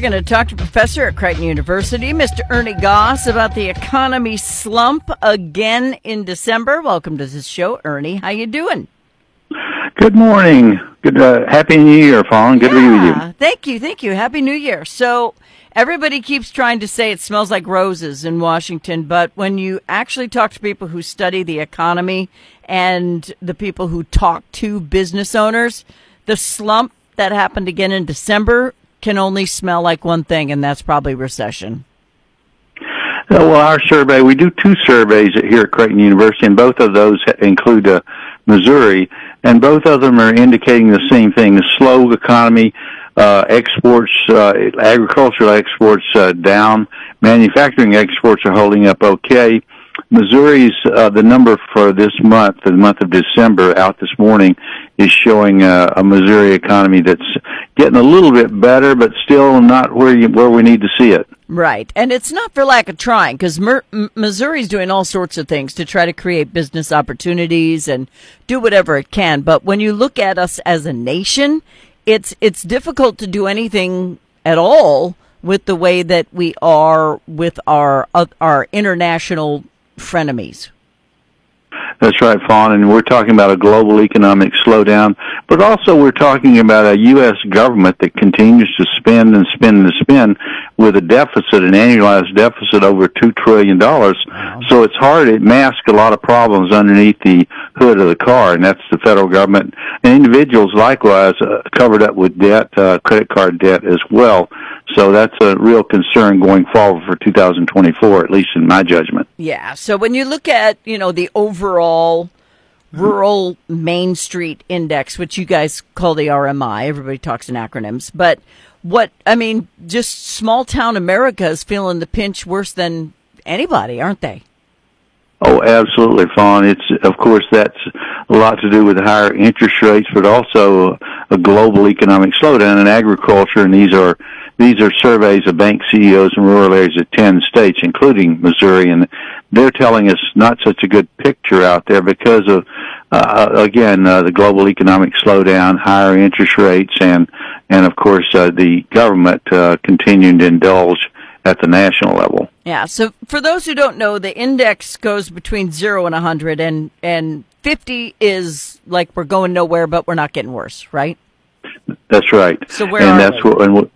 We're going to talk to Professor at Creighton University, Mr. Ernie Goss, about the economy slump again in December. Welcome to this show, Ernie. How you doing? Good morning. Good. Uh, Happy New Year, Fawn. Good yeah, to be with you. Thank you. Thank you. Happy New Year. So everybody keeps trying to say it smells like roses in Washington, but when you actually talk to people who study the economy and the people who talk to business owners, the slump that happened again in December can only smell like one thing, and that's probably recession. Uh, well, our survey, we do two surveys here at Creighton University, and both of those include uh, Missouri, and both of them are indicating the same thing: a slow economy, uh, exports, uh, agricultural exports uh, down, manufacturing exports are holding up okay. Missouri's uh, the number for this month, the month of December, out this morning, is showing uh, a Missouri economy that's getting a little bit better, but still not where you, where we need to see it. Right, and it's not for lack of trying because Mer- Missouri's doing all sorts of things to try to create business opportunities and do whatever it can. But when you look at us as a nation, it's it's difficult to do anything at all with the way that we are with our uh, our international frenemies. That's right, Fawn. And we're talking about a global economic slowdown, but also we're talking about a U.S. government that continues to spend and spend and spend with a deficit, an annualized deficit over $2 trillion. Wow. So it's hard. It masks a lot of problems underneath the hood of the car, and that's the federal government. And individuals likewise uh, covered up with debt, uh, credit card debt as well. So that's a real concern going forward for 2024, at least in my judgment. Yeah. So when you look at, you know, the overall rural Main Street Index, which you guys call the RMI, everybody talks in acronyms, but what, I mean, just small town America is feeling the pinch worse than anybody, aren't they? Oh, absolutely, Fawn. It's of course that's a lot to do with higher interest rates, but also a global economic slowdown in agriculture, and these are these are surveys of bank CEOs in rural areas of 10 states, including Missouri, and they're telling us not such a good picture out there because of, uh, again, uh, the global economic slowdown, higher interest rates, and, and of course, uh, the government, uh, continuing to indulge at the national level. Yeah. So for those who don't know, the index goes between zero and 100, and, and 50 is like we're going nowhere, but we're not getting worse, right? That's right. So where and are that's we? what, and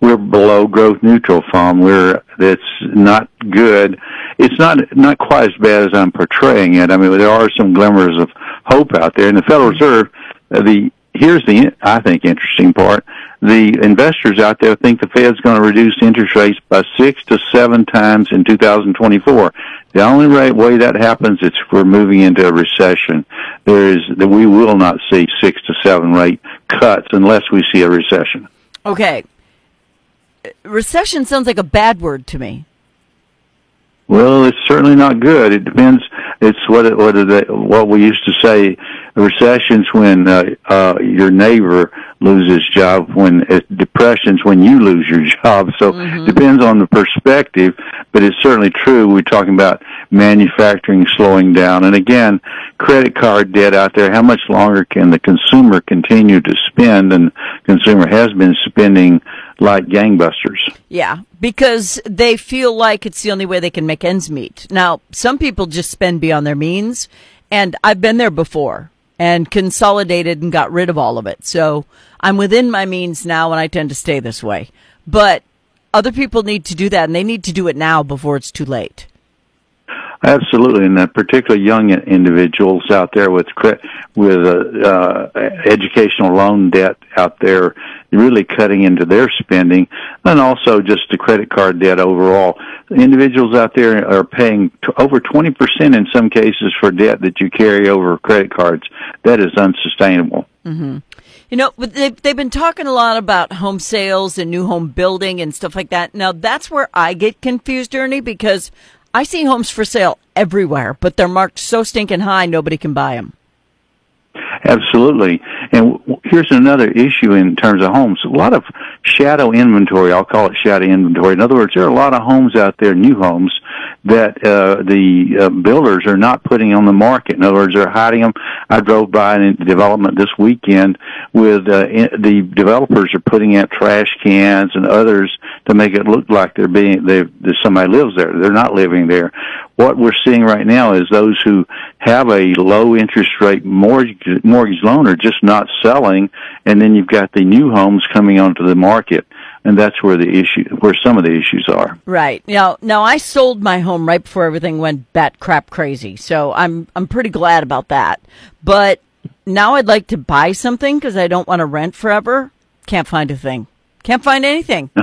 we're below growth neutral Fawn. We're it's not good. It's not not quite as bad as I'm portraying it. I mean, there are some glimmers of hope out there. And the Federal Reserve, uh, the here's the I think interesting part. The investors out there think the Fed's going to reduce interest rates by six to seven times in 2024. The only right way that happens is if we're moving into a recession. There is that we will not see six to seven rate cuts unless we see a recession. Okay, recession sounds like a bad word to me. Well, it's certainly not good. It depends. It's what it, what it, what we used to say. Recessions when uh, uh, your neighbor loses job. When uh, depressions when you lose your job. So mm-hmm. depends on the perspective. But it's certainly true. We're talking about manufacturing slowing down, and again, credit card debt out there. How much longer can the consumer continue to spend? And consumer has been spending like gangbusters. Yeah, because they feel like it's the only way they can make ends meet. Now, some people just spend beyond their means, and I've been there before and consolidated and got rid of all of it. So I'm within my means now, and I tend to stay this way. But other people need to do that, and they need to do it now before it's too late. Absolutely, and particularly young individuals out there with with uh, uh, educational loan debt out there, really cutting into their spending, and also just the credit card debt overall. Individuals out there are paying t- over twenty percent in some cases for debt that you carry over credit cards. That is unsustainable. Mm-hmm. You know, they've, they've been talking a lot about home sales and new home building and stuff like that. Now, that's where I get confused, Ernie, because I see homes for sale everywhere, but they're marked so stinking high nobody can buy them. Absolutely. And here's another issue in terms of homes. A lot of shadow inventory. I'll call it shadow inventory. In other words, there are a lot of homes out there, new homes, that uh, the uh, builders are not putting on the market. In other words, they're hiding them. I drove by a development this weekend with uh, in, the developers are putting out trash cans and others to make it look like they're being they somebody lives there. They're not living there. What we're seeing right now is those who have a low interest rate mortgage mortgage loan are just not selling, and then you've got the new homes coming onto the market and that's where the issue, where some of the issues are. Right now, now I sold my home right before everything went bat crap crazy, so I'm I'm pretty glad about that. But now I'd like to buy something because I don't want to rent forever. Can't find a thing. Can't find anything.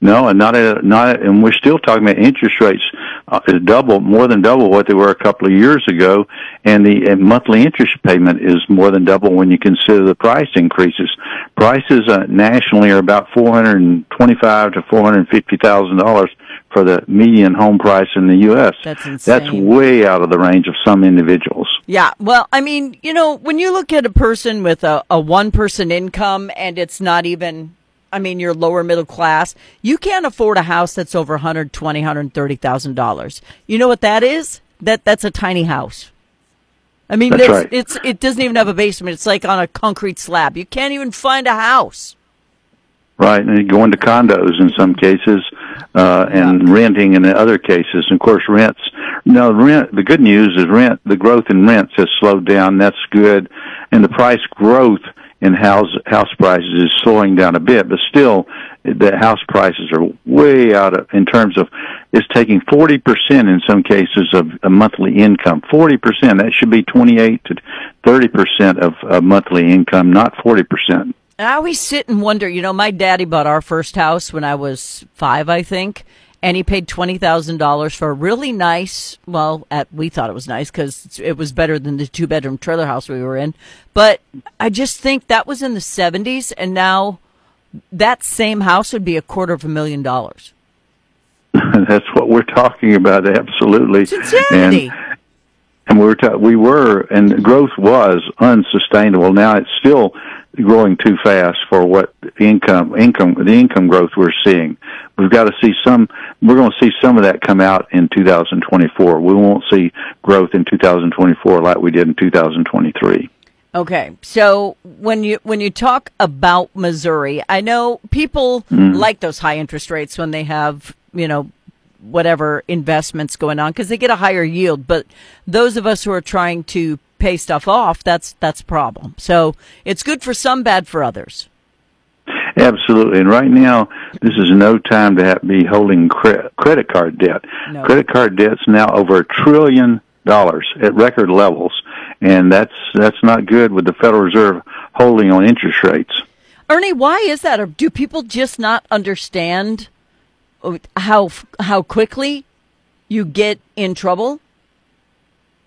No. And not a, not, a, and we're still talking about interest rates uh, is double, more than double what they were a couple of years ago, and the and monthly interest payment is more than double when you consider the price increases. Prices uh, nationally are about four hundred and twenty-five to four hundred fifty thousand dollars for the median home price in the U.S. That's insane. That's way out of the range of some individuals. Yeah, well, I mean, you know, when you look at a person with a, a one-person income and it's not even I mean, you're lower middle class. You can't afford a house that's over 120, 130,000 dollars. You know what that is? That that's a tiny house. I mean, that's right. it's it doesn't even have a basement. It's like on a concrete slab. You can't even find a house. Right, and you go into condos in some cases, uh, and yeah. renting in other cases. And of course, rents. No, rent. The good news is rent. The growth in rents has slowed down. That's good, and the price growth in house house prices is slowing down a bit, but still the house prices are way out of in terms of it's taking 40% in some cases of a monthly income. 40%, that should be 28 to 30% of a monthly income, not 40%. I always sit and wonder, you know, my daddy bought our first house when I was 5, I think and he paid twenty thousand dollars for a really nice. Well, at we thought it was nice because it was better than the two bedroom trailer house we were in. But I just think that was in the seventies, and now that same house would be a quarter of a million dollars. That's what we're talking about. Absolutely, it's insanity. And, and we were ta- we were, and growth was unsustainable. Now it's still growing too fast for what income income the income growth we're seeing. We've got to see some. We're going to see some of that come out in 2024. We won't see growth in 2024 like we did in 2023. Okay, so when you when you talk about Missouri, I know people mm. like those high interest rates when they have you know whatever investments going on because they get a higher yield. But those of us who are trying to pay stuff off, that's that's a problem. So it's good for some, bad for others. Absolutely, and right now this is no time to have, be holding cre- credit card debt. No. Credit card debt's now over a trillion dollars at record levels, and that's that's not good with the Federal Reserve holding on interest rates. Ernie, why is that? Or do people just not understand how how quickly you get in trouble?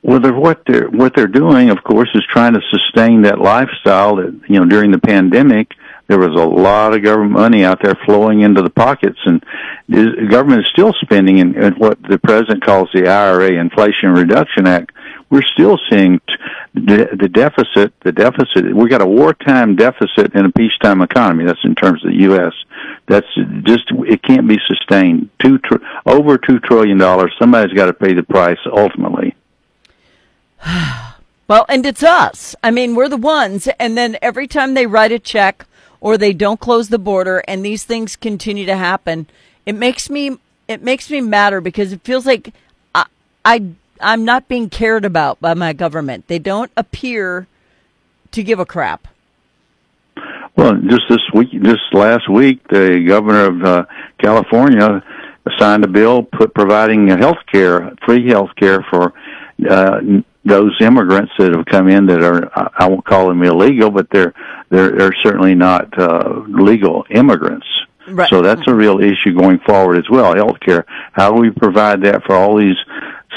Well, they're, what they're what they're doing, of course, is trying to sustain that lifestyle. That you know, during the pandemic, there was a lot of government money out there flowing into the pockets, and the government is still spending in, in what the president calls the IRA, Inflation Reduction Act. We're still seeing the, the deficit. The deficit. We got a wartime deficit in a peacetime economy. That's in terms of the U.S. That's just it can't be sustained. Two tr- over two trillion dollars. Somebody's got to pay the price ultimately. well, and it's us. I mean, we're the ones. And then every time they write a check or they don't close the border and these things continue to happen, it makes me it makes me matter because it feels like I, I I'm not being cared about by my government. They don't appear to give a crap. Well, just this week, just last week, the governor of uh, California signed a bill put, providing health care, free health care for uh, those immigrants that have come in that are I won't call them illegal, but they're they're, they're certainly not uh, legal immigrants. Right. So that's a real issue going forward as well. Healthcare. How do we provide that for all these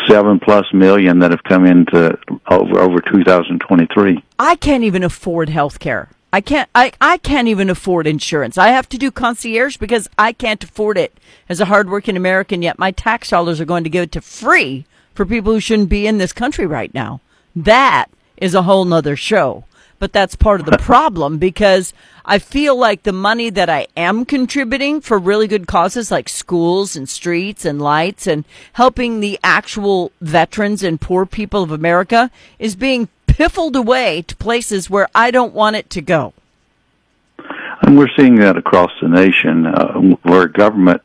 seven plus million that have come into over over 2023? I can't even afford health care. I can't I, I can't even afford insurance. I have to do concierge because I can't afford it as a hardworking American yet my tax dollars are going to give it to free for people who shouldn't be in this country right now. That is a whole nother show. But that's part of the problem because I feel like the money that I am contributing for really good causes like schools and streets and lights and helping the actual veterans and poor people of America is being piffled away to places where I don't want it to go. And we're seeing that across the nation, uh, where government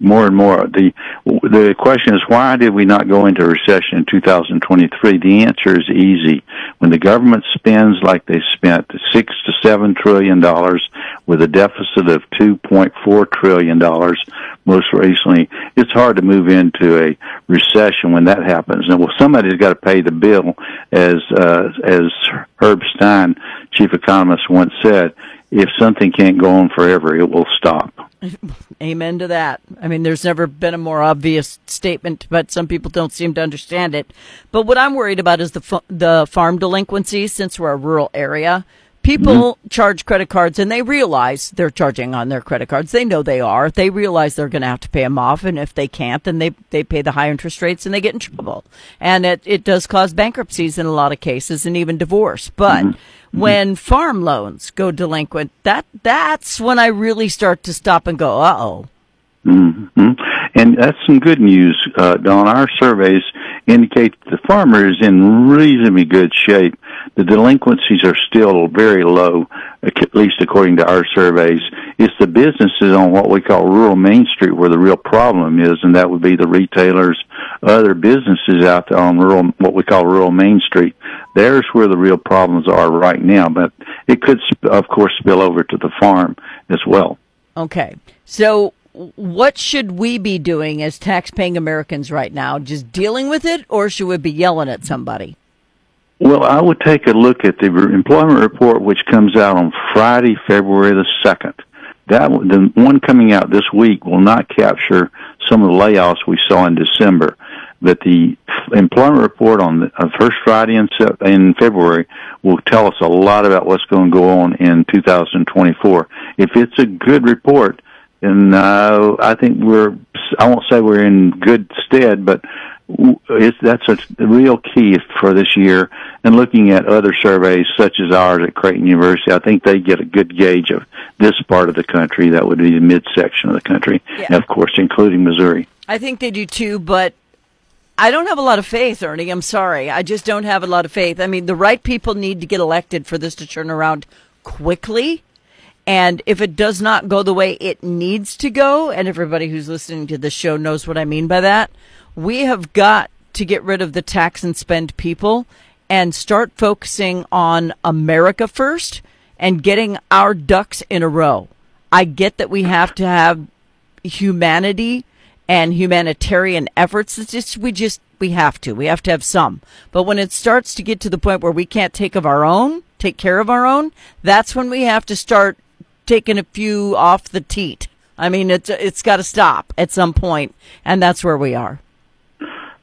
more and more. The the question is why did we not go into recession in 2023? The answer is easy. When the government spends like they spent six to seven trillion dollars with a deficit of 2.4 trillion dollars most recently, it's hard to move into a recession when that happens. And well, somebody's got to pay the bill, as uh, as Herb Stein, chief economist, once said. If something can't go on forever, it will stop. Amen to that. I mean, there's never been a more obvious statement, but some people don't seem to understand it. But what I'm worried about is the the farm delinquency. Since we're a rural area, people mm-hmm. charge credit cards and they realize they're charging on their credit cards. They know they are. They realize they're going to have to pay them off, and if they can't, then they they pay the high interest rates and they get in trouble. And it it does cause bankruptcies in a lot of cases and even divorce. But Mm-hmm. When farm loans go delinquent, that that's when I really start to stop and go, uh oh. Mm-hmm. And that's some good news, uh, Don. Our surveys indicate that the farmer is in reasonably good shape. The delinquencies are still very low, at least according to our surveys. It's the businesses on what we call rural Main Street where the real problem is, and that would be the retailers, other businesses out there on rural, what we call rural Main Street. There's where the real problems are right now, but it could, of course, spill over to the farm as well. Okay. So what should we be doing as tax-paying Americans right now? Just dealing with it, or should we be yelling at somebody? Well, I would take a look at the employment report, which comes out on Friday, February the second. That the one coming out this week will not capture some of the layoffs we saw in December, but the employment report on the uh, first Friday in, in February will tell us a lot about what's going to go on in 2024. If it's a good report, and uh, I think we're I won't say we're in good stead, but it's that's a real key for this year. And looking at other surveys such as ours at Creighton University, I think they get a good gauge of this part of the country. That would be the midsection of the country, yeah. and of course, including Missouri. I think they do too, but I don't have a lot of faith, Ernie. I'm sorry. I just don't have a lot of faith. I mean, the right people need to get elected for this to turn around quickly. And if it does not go the way it needs to go, and everybody who's listening to this show knows what I mean by that, we have got to get rid of the tax and spend people and start focusing on America first and getting our ducks in a row. I get that we have to have humanity and humanitarian efforts. It's just, we just, we have to. We have to have some. But when it starts to get to the point where we can't take of our own, take care of our own, that's when we have to start taking a few off the teat. I mean, it's it's got to stop at some point, and that's where we are.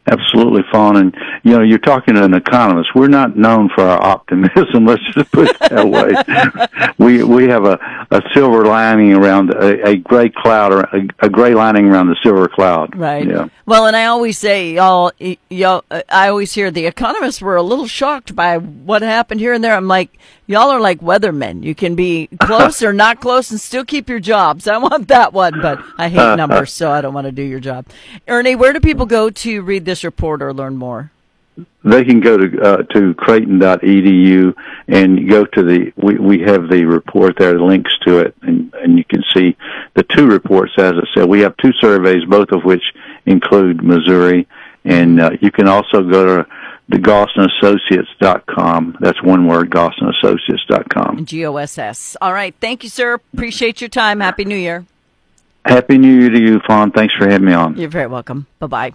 Absolutely, Fawn. And, you know, you're talking to an economist. We're not known for our optimism. Let's just put it that way. we, we have a, a silver lining around a, a gray cloud or a, a gray lining around the silver cloud. Right. Yeah. Well, and I always say, y'all, y'all, uh, I always hear the economists were a little shocked by what happened here and there. I'm like, y'all are like weathermen. You can be close or not close and still keep your jobs. I want that one, but I hate numbers, so I don't want to do your job. Ernie, where do people go to read this report or learn more? They can go to uh, to creighton.edu and go to the we, we have the report there, links to it, and, and you can see the two reports. As I said, we have two surveys, both of which include Missouri, and uh, you can also go to the GossandAssociates.com. That's one word, GossandAssociates.com. G-O-S-S. All right. Thank you, sir. Appreciate your time. Happy New Year. Happy New Year to you, Fawn. Thanks for having me on. You're very welcome. Bye-bye.